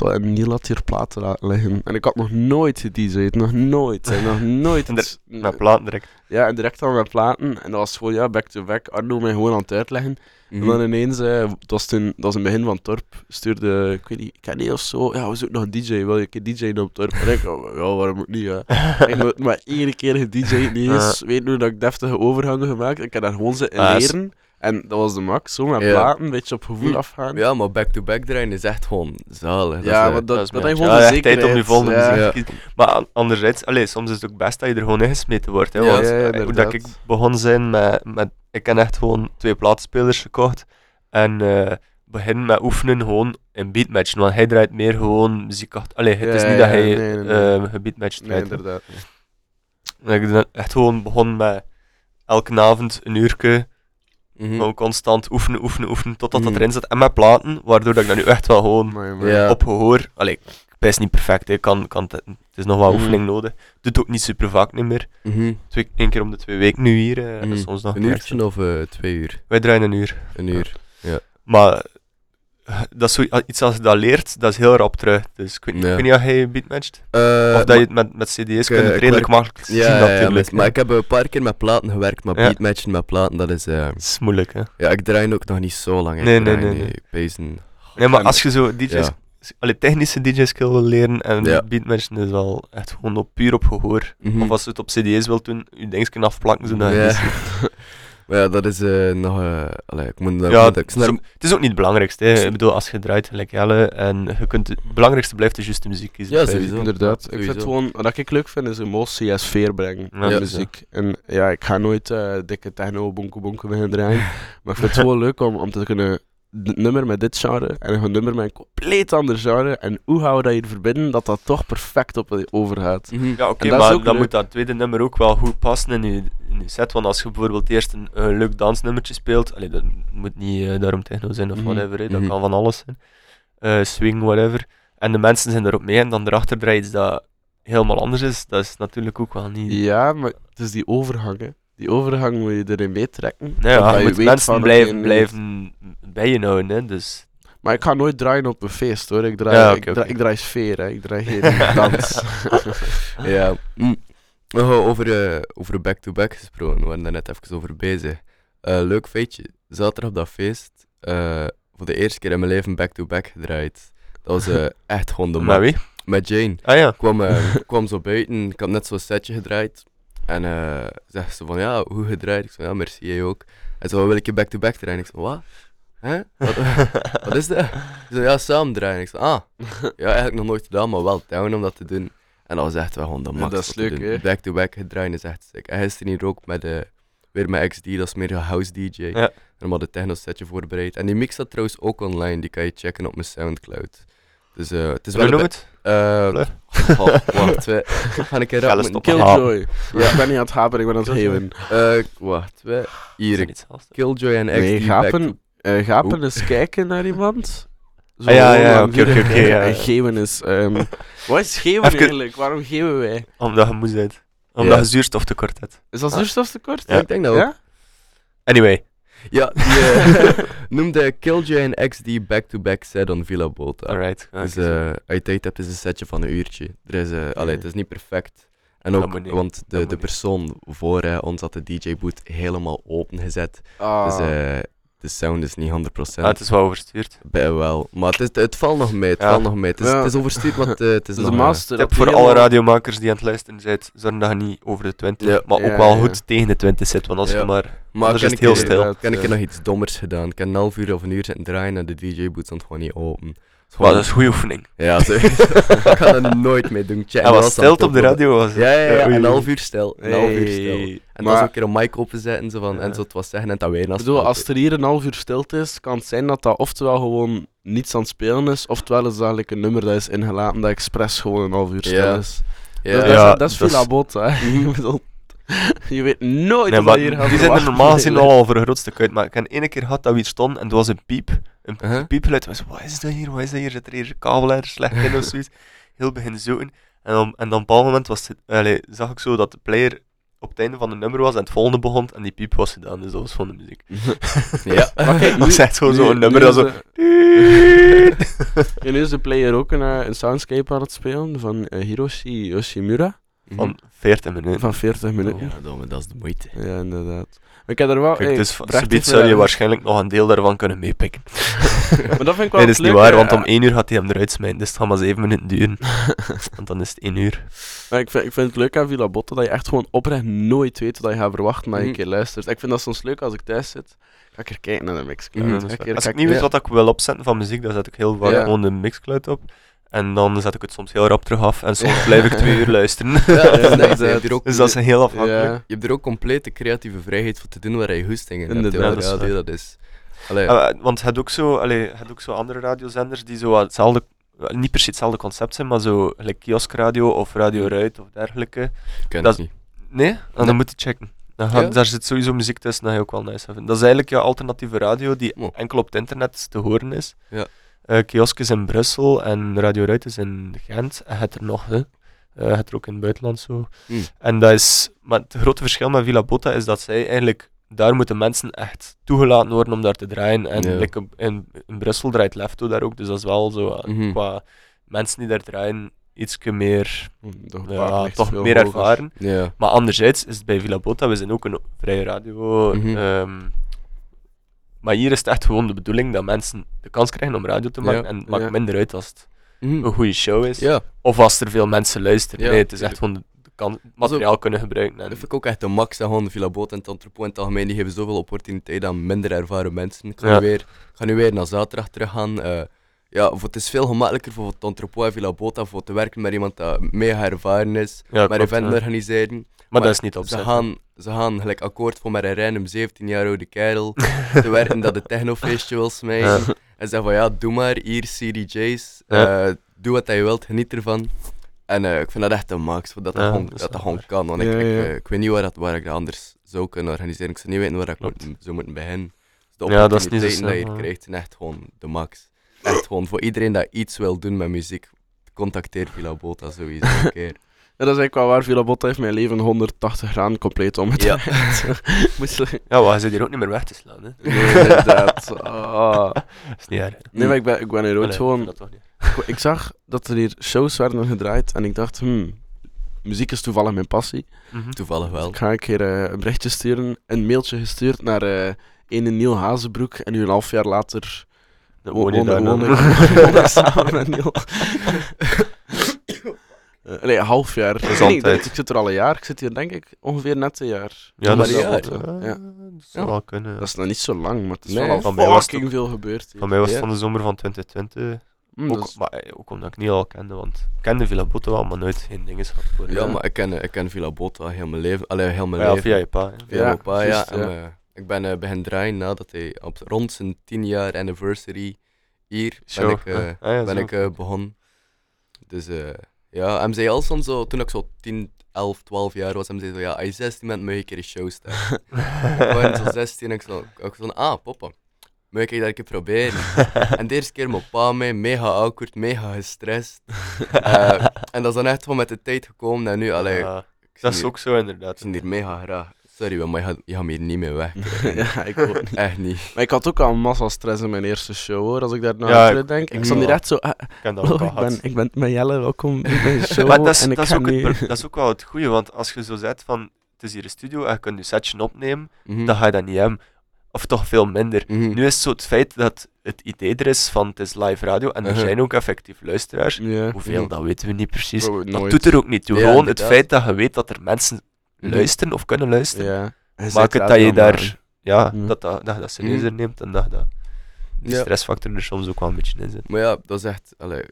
En Niel had hier platen laten liggen. En ik had nog nooit gedj'd, nog nooit. (laughs) En nog nooit. Met platen direct. Ja, en direct dan met platen. En dat was gewoon, ja, back-to-back. Arno mij gewoon aan het uitleggen. Mhm. En dan ineens, eh, dat was toen, dat was in het begin van het dorp, stuurde, ik weet niet, Kenny of zo, ja, we zoeken nog een DJ, wil je een DJ'en op het dorp? En ik, oh, ja, waarom ook niet, ja. (laughs) ik heb maar één keer gedJ'd, niet eens, weet nu dat ik deftige overgangen gemaakt, ik heb daar gewoon zitten Ah, leren. En dat was de max, zo met Ja. platen, een beetje op gevoel Hm. afgaan. Ja, maar back-to-back draaien is echt gewoon zalig. Dat Ja, is, maar dat, dat, is dat meer- heeft ja, gewoon de echt zekerheid. tijd om je volgende ja. muziek te kiezen. Maar an- anderzijds, allee, soms is het ook best dat je er gewoon ingesmeten wordt. Hè, Ja, want ja, eh, hoe dat ik begon zijn met, met... Ik heb echt gewoon twee platenspelers gekocht. En eh begin met oefenen gewoon in beatmatchen. Want hij draait meer gewoon muziek achter... Allee, het is niet ja, dat hij nee, nee, nee. eh, gebeatmatcht Nee, draait. hè. inderdaad. En ik ben echt gewoon begon met elke avond een uurtje gewoon constant oefenen, oefenen, oefenen, totdat dat Mhm. erin zit. En met platen, waardoor dat ik dat nu echt wel gewoon Maar, maar, Ja. op gehoor... Allee, ik is niet perfect, hè. Kan, kan het, het is nog wel Mhm. oefening nodig. Doe het ook niet super vaak niet meer. Mhm. Twee, één keer om de twee weken nu hier. eh, en soms nog Een uurtje of eh, twee uur? Wij draaien een uur. Een uur. Maar eh, dat is zo, iets als je dat leert, dat is heel rap terug. Dus ik weet, niet- Ja. ik weet niet of hij beatmatcht. Eh, of dat je het met, met CD's kunt eh, ik redelijk werk- makkelijk zien Ja, ja, ja, natuurlijk. maar, ik heb een paar keer met platen gewerkt, maar Ja. beatmatchen met platen, dat is... eh, Dat is moeilijk, hè. ja, ik draai ook nog niet zo lang. Ik Nee, nee, nee, nee. Nee, maar als je zo DJ's... Allee, technische DJ-skill wil leren en Ja. beatmatchen is wel echt gewoon op, puur op gehoor. Mhm. Of als je het op CD's wilt doen, je ding kunnen afplakken. Zo dat Ja. (laughs) Maar ja, dat is eh, nog... eh allee, ik moet daar... Ja, moet- ik het is, ook, het is ook niet het belangrijkste. Hè. Ik bedoel, als je draait gelijk Jelle en je kunt, het belangrijkste blijft de juiste muziek kiezen. Ja, sowieso. Inderdaad. Ik Sowieso. vind gewoon, wat ik leuk vind, is emotie en sfeer brengen Ja, in ja. muziek. En ja, ik ga nooit eh, dikke techno bonko bonko beginnen draaien. (laughs) maar ik vind het gewoon leuk om, om te kunnen het nummer met dit genre en een nummer met een compleet ander genre. En hoe gaan we dat hier verbinden dat dat toch perfect op overgaat. Mhm. Ja, oké, maar dan leuk. moet dat tweede nummer ook wel goed passen in je, in je set. Want als je bijvoorbeeld eerst een, een leuk dansnummertje speelt, allee, dat moet niet eh, daarom techno zijn of Mhm. whatever, dat Mhm. kan van alles zijn. Eh, swing, whatever. En de mensen zijn erop mee en dan erachter draait iets dat helemaal anders is. Dat is natuurlijk ook wel niet... Ja, maar het is die overgang, hè. Die overgang moet je erin meetrekken. Nee, ja, je moet weet mensen blijven, blijven bij je houden, hè. Dus... Maar ik ga nooit draaien op een feest, hoor. Ik draai, Ja, ik, draai, ik draai sfeer, hè. Ik draai geen (laughs) dans. Ja. Mm. Oh, over, eh, over back-to-back gesproken, we waren daar net even over bezig. Eh, leuk feitje, zaterdag op dat feest, eh, voor de eerste keer in mijn leven back-to-back gedraaid. Dat was echt gewoon de (laughs) Maar mat. wie? Met Jane. Ah ja. Ik kwam, eh, ik kwam zo buiten, ik had net zo'n setje gedraaid. En eh zegt ze van, ja, hoe gedraaid? Ik zei, ja, merci, jij ook. En zo, wil ik je back-to-back draaien? Ik zei, wat? Hè? Wat, (laughs) wat is dat? Ze zei, ja, samen draaien. Ik zei, ah, ja, eigenlijk nog nooit gedaan, maar wel down om dat te doen. En dat was echt wel gewoon de Ja, max. dat is leuk, hè? Back-to-back gedraaid is echt sick. En gisteren hier ook met, eh weer met XD, dat is meer een house DJ. Ja. En we hadden een techno setje voorbereid. En die mix staat trouwens ook online, die kan je checken op mijn Soundcloud. Dus eh, het is Hoe wel noem een het? Fleur? Oh, wacht, we gaan ik een Ga rap eens moeten- stoppen. Killjoy. Ja, ik ben niet aan het haperen, ik ben aan het geven. Eh, wacht, we hier? Killjoy en XD Nee, gapen, to- eh, gapen is kijken naar iemand. Zo Ah, ja, gewoon ja, oké, oké, oké, ja, En ja. geven is... ehm, (laughs) wat is geven Even- eigenlijk? Waarom geven wij? Omdat je moe bent. Omdat je zuurstoftekort hebt. Is dat Ah. zuurstoftekort? Ja. Ik denk dat ook. Ja? Anyway. Ja, die eh, (laughs) (laughs) noemde Killjoy en XD back-to-back set on Villa Bota. Alright. ga Dus eens eh als je tijd hebt, is een setje van een uurtje. Er is, eh allee, het is niet perfect. En Dat ook, moet niet. want de, moet de niet. persoon voor eh, ons had de DJ-boot helemaal opengezet. Ah. Dus eh, de sound is niet 100%. Ah, het is wel overstuurd. Bij wel. Maar het, is, het valt nog mee, het Ja. valt nog mee. Het is, Ja. het is overstuurd, maar het, het is (laughs) nog... master. Tip voor alle radiomakers die aan het luisteren zijn, zorg dat je niet over de 20, Ja. maar ook wel ja. goed tegen de 20 zit, want als Ja. je maar... Maar is het ik heel stil. Ik ja. nog iets dommers gedaan. Ik heb een half uur of een uur zitten draaien en de DJ-boot stond gewoon niet open. Gewoon- dat is goede oefening. Ja, zo. (laughs) ik ga dat nooit mee doen. Check, Hij dat was stil op de radio. Was Ja, ja, ja, een half uur stil. Een half uur stil. En Maar- dan zo een keer een mic openzetten zo van, Ja. en zo het was zeggen en dat weer naar bedoel, als er hier een half uur stilte is, kan het zijn dat dat oftewel gewoon niets aan het spelen is, oftewel is dat eigenlijk een nummer dat is ingelaten dat expres gewoon een half uur stil Ja. is. Ja, Dus Ja, dat, is, dat is dat is- Villa hè. (laughs) (laughs) Je weet nooit Nee, dat hier gaat die zijn er normaal gezien al al voor een groot stuk uit. Maar ik heb ene keer gehad dat we hier stonden en er was een piep. Een Uh-huh. piepgeluid. Ik was wat is dat hier? Wat is dat hier? Zit er hier een kabel er slecht in of (laughs) zoiets? Heel begin zoeken. En dan, en dan op een bepaald moment was het, allee, zag ik zo dat de player op het einde van de nummer was en het volgende begon en die piep was gedaan. Dus dat was van de muziek. (laughs) ja. Maar kijk, echt gewoon zo'n nummer nu dat zo... de- En nu is de player ook een, een soundscape aan het spelen van eh, Hiroshi Yoshimura Van 40 minuten. van 40 minuten. Ja, domme, dat is de moeite. Ja, inderdaad. Maar ik heb er wel... Kijk, hey, dus subiet zou je waarschijnlijk nog een deel daarvan kunnen meepikken. (laughs) Maar dat vind ik wel Nee, dat is niet leuk, waar, want om 1 uur gaat hij hem eruit smijten. Dus het gaat maar 7 minuten duren. (laughs) Want dan is het 1 uur. Maar ik vind, ik vind het leuk aan Villa Botta dat je echt gewoon oprecht nooit weet wat je gaat verwachten dat je een Mhm. keer luistert. Ik vind dat soms leuk als ik thuis zit. Ga ik er kijken naar de mixcloud. Mhm, Als ik niet weet ja. wat ik wil opzetten van muziek, dan zet ik heel vaak Ja. gewoon de Mixcloud op. En dan zet ik het soms heel rap terug af. En soms blijf ik twee uur (laughs) luisteren. Ja, dat is nice. Je ook- dus dat is heel afhankelijk. Ja. Je hebt er ook complete creatieve vrijheid voor te doen waar je hoesting in hebt. Inderdaad, Ja, dat is dat is... Allee, Eh, want je hebt ook zo, allee, je hebt ook zo andere radiozenders die zo hetzelfde, niet per se hetzelfde concept zijn, maar zo gelijk kioskradio of Radio Ruit of dergelijke. ken dat niet. Nee? En Nee. dan moet je checken. Dan gaat, Ja? Daar zit sowieso muziek tussen dat je ook wel nice vindt. Dat is eigenlijk ja, alternatieve radio die Oh. enkel op het internet te horen is. Ja. Eh, kiosk is in Brussel en Radio Ruit is in Gent. En je hebt er nog, hè. Eh, je hebt er ook in het buitenland zo. Hmm. En dat is... Maar het grote verschil met Villa Bota is dat zij eigenlijk... Daar moeten mensen echt toegelaten worden om daar te draaien. En like in, in Brussel draait Lefto daar ook, dus dat is wel zo... eh, Mhm. Qua mensen die daar draaien, iets meer... Ja, ligt toch veel meer ervaren. Maar anderzijds is het bij Villa Bota, we zijn ook een vrije radio. Mhm. ehm, maar hier is het echt gewoon de bedoeling dat mensen de kans krijgen om radio te maken. Ja, En het maakt ja. minder uit als het Mhm. een goede show is. Ja, Of als er veel mensen luisteren. Nee, het is echt gewoon de, de kan, materiaal kunnen gebruiken. En, dat vind ik ook echt de max. Gewoon de Villa Boot en het entrepot in het algemeen, die geven zoveel opportuniteit aan minder ervaren mensen. Ik ga, nu, weer, ik ga nu weer naar zaterdag terug gaan. eh, ja, voor het is veel gemakkelijker voor het entrepot en Villa Bota voor te werken met iemand dat mega ervaren is. ja, met klopt, eventen ja. organiseren. Maar, maar dat is niet Ze opzet. gaan, ze gaan gelijk akkoord voor met een random 17 jaar oude kerel te (laughs) werken dat de technofeestje wil smijten. En zeggen van ja, doe maar, hier CDJ's, Ja. eh, doe wat je wilt, geniet ervan. En eh, ik vind dat echt de max, dat dat, Ja, gewoon, dat is dat dat wel gewoon kan. Want ik, Ja, ik, ja. eh, ik weet niet waar, dat, waar ik dat anders zou kunnen organiseren. Ik zou niet weten waar ik moet, zou moeten beginnen. Dus de Ja, dat is niet zo dat je snel, hier ja. krijgt zijn echt gewoon de max. Echt gewoon voor iedereen dat iets wil doen met muziek, contacteer Villa Bota sowieso een (laughs) keer. Ja, dat is eigenlijk wel waar. Villa Botta heeft mijn leven 180 graden compleet om het Ja. (laughs) Ja, maar je zit hier ook niet meer weg te slaan, hè. (laughs) Nee, inderdaad. Ah. Dat is niet erg. Nee, maar ik ben, ik ben hier ooit Allee, gewoon... dat toch niet. Ik- Ik zag dat er hier shows werden gedraaid en ik dacht, hmm, muziek is toevallig mijn passie. Mhm. Toevallig wel. Ik ga een keer eh, een berichtje sturen, een mailtje gestuurd naar eh ene Neil Hazenbroek en nu een half jaar later Dan wo- woon je daar woon dan. ik woon ik samen met Neil. (laughs) Eh, nee, een half jaar. is ik, zit er al een jaar. Ik zit hier denk ik ongeveer net een jaar. Ja, dat Maar is ja, wel... ja. Ja, Ja. dat zou Ja. wel kunnen. ja. Dat is nog niet zo lang, maar het is Nee, wel al van mij was het veel gebeurd. hier. Van mij was het Ja. van de zomer van 2020. Hm, Ook, is- maar eh, ook omdat ik niet al kende, want ik kende Villa Botte wel, maar nooit geen dingen gehad voor. Ja, maar ik ken, ik ken Villa Bota heel mijn leven. Allee, heel mijn ja, leven. via je pa. Via mijn pa, ja. En, ja. eh, ik ben eh beginnen draaien nadat hij op, rond zijn 10 jaar anniversary hier ben ik, hè. Ah, ja, ben ik eh, begonnen. Dus ja, hem zei al soms zo, toen ik zo 10, 11, 12 jaar was, hem zei zo, ja, als je 16 bent, moet je een keer een show staan. (laughs) ik was zo 16 en ik zo, ik zo ah, papa, moet ik dat een keer proberen? (laughs) en de eerste keer mijn pa mee, mega awkward, mega gestrest. (laughs) En dat is dan echt gewoon met de tijd gekomen en nu, allee, ik dat is ook zo ik inderdaad. zie hier mega graag. Sorry, maar je gaat, je gaat me hier niet meer weg. (laughs) ja, ik ook niet. Echt niet. Maar ik had ook al massa stress in mijn eerste show hoor, als ik daar nou Ja, aan ik- terugdenk. Ik ik stond hier echt zo, ah, Ik ken dat hallo, ook al ik, ben, ik ben met Jelle, welkom bij mijn (laughs) show. Maar dat is, en ik dat, is ook nu... dat is ook wel het goede, want als je zo zegt van het is hier een studio en je kunt je setje opnemen, Mhm. dan ga je dat niet hebben. Of toch veel minder. Mhm. Nu is het zo het feit dat het idee er is van het is live radio en er Uh-huh. zijn ook effectief luisteraars. Hoeveel, Mhm. dat weten we niet precies. Oh, Dat doet er ook niet toe. Ja, Gewoon het feit dat je weet dat er mensen Mhm. Luisteren of kunnen luisteren, Ja. Maakt het dat je daar, ja, Mhm. dat, dat, dat, dat Mhm. serieuzer neemt en dat, dat die Ja. stressfactor er soms ook wel een beetje in zit. Maar ja, dat is echt... Allee,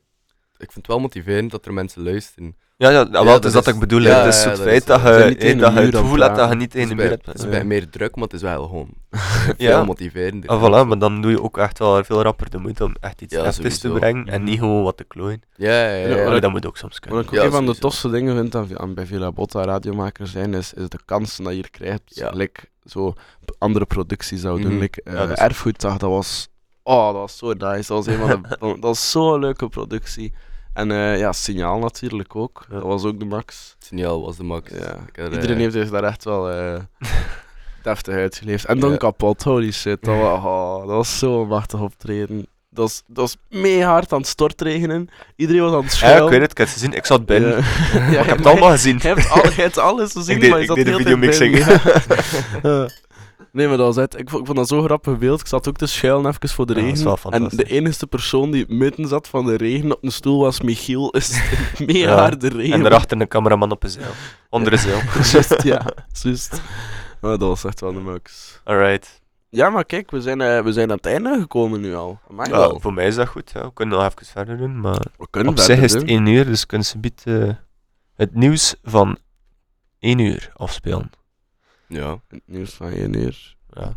ik vind het wel motiverend dat er mensen luisteren. Ja, ja, wel, dat het is dat ik bedoel. ja, hè. het is ja, zo het dat feit is- dat je, eh, dat je het gevoel hebt dat je niet is, de muur het hebt. is Ja. bij meer druk, maar het is wel gewoon (laughs) Ja. veel motiverender. Ah, voilà, maar dan doe je ook echt wel veel rapper de moeite om echt iets te brengen en Mhm. niet gewoon wat te klooien. Ja, ja, ja. Dat moet ook soms Wat kunnen. ik een van de tofste dingen vind aan, bij Villa Botta radiomaker zijn, is, is de kansen dat je hier krijgt. Ja. Like, zo andere producties zou doen. Mhm. Like, eh, Ja, dat is- Erfgoeddag, dat was... Oh, dat was zo nice. Dat was, een van de, (laughs) dat was zo'n leuke productie. En eh, ja, Signaal natuurlijk ook. Ja. Dat was ook de max. Signaal was de max. Ja. Had, eh, Iedereen heeft zich daar echt wel eh, (laughs) deftig uitgeleefd. En dan Ja. kapot, holy shit. Dat was, (laughs) oh, dat was zo'n machtig optreden. Dat was, dat was mega hard aan het stortregenen. Iedereen was aan het Ja, schuilen. ik weet het, ik heb het gezien. Ik zat binnen. Ja. (laughs) Ja, ik heb het allemaal gezien. je hebt, al, je hebt alles gezien, Ik deed- maar je ik deed de videomixing. Nee, maar dat was het. Ik, vond- ik vond dat zo'n grappig beeld. Ik zat ook te schuilen even voor de Ja, regen. en de enige persoon die midden zat van de regen op een stoel was Michiel. (laughs) Is mega Ja. harde regen. En daarachter een cameraman op een zeil. Onder een zeil. (laughs) Juist, ja. Juist. Maar dat was echt wel de max. Alright. Ja, maar kijk, we zijn, eh, we zijn aan het einde gekomen nu al. Amai. Ja, voor mij is dat goed. Ja. We kunnen nog even verder doen. Maar we kunnen op zich is het één uur, dus kunnen ze biedt, eh, het nieuws van één uur afspelen. Ja. Het nieuws van één uur. Ja. Maar,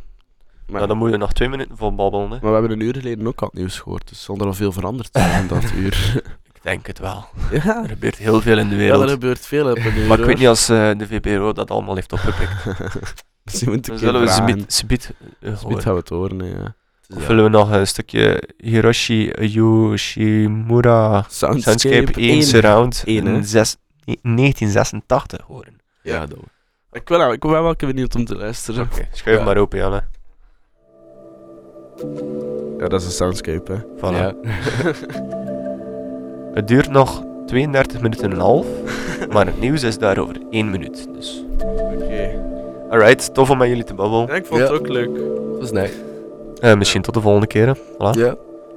Nou, dan moet je nog twee minuten vol babbelen. Hè. maar we hebben een uur geleden ook al het nieuws gehoord, dus zal er al veel veranderd zijn in dat uur. (laughs) Ik denk het wel. ja. Er gebeurt heel veel in de ja, wereld. er gebeurt veel op een (laughs) uur. maar ik weet hoor. niet als eh, de VPRO dat allemaal heeft opgepikt. (laughs) Dus je moet een Dan keer zullen we vragen. subiet, subiet, eh, horen. gaan we het horen, hè, ja. Dus Of ja. willen we nog een stukje Hiroshi Yoshimura Soundscape, Soundscape 1 één. Surround hè? in zes- 1986 horen? Ja, dat Ik ben, wel- ik ben wel benieuwd om te luisteren. Oké, schuif Ja. maar open, Janne. Ja, dat is een soundscape, hè. Voilà. Ja. (laughs) Het duurt nog 32 minuten en een half, maar het nieuws is daarover 1 minuut. Dus. Oké. Alright, tof om met jullie te babbelen. Ja, ik vond het ook leuk. Dat was nice. Eh, misschien tot de volgende keer. hè. Voilà. Ja.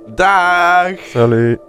Dag! Salut.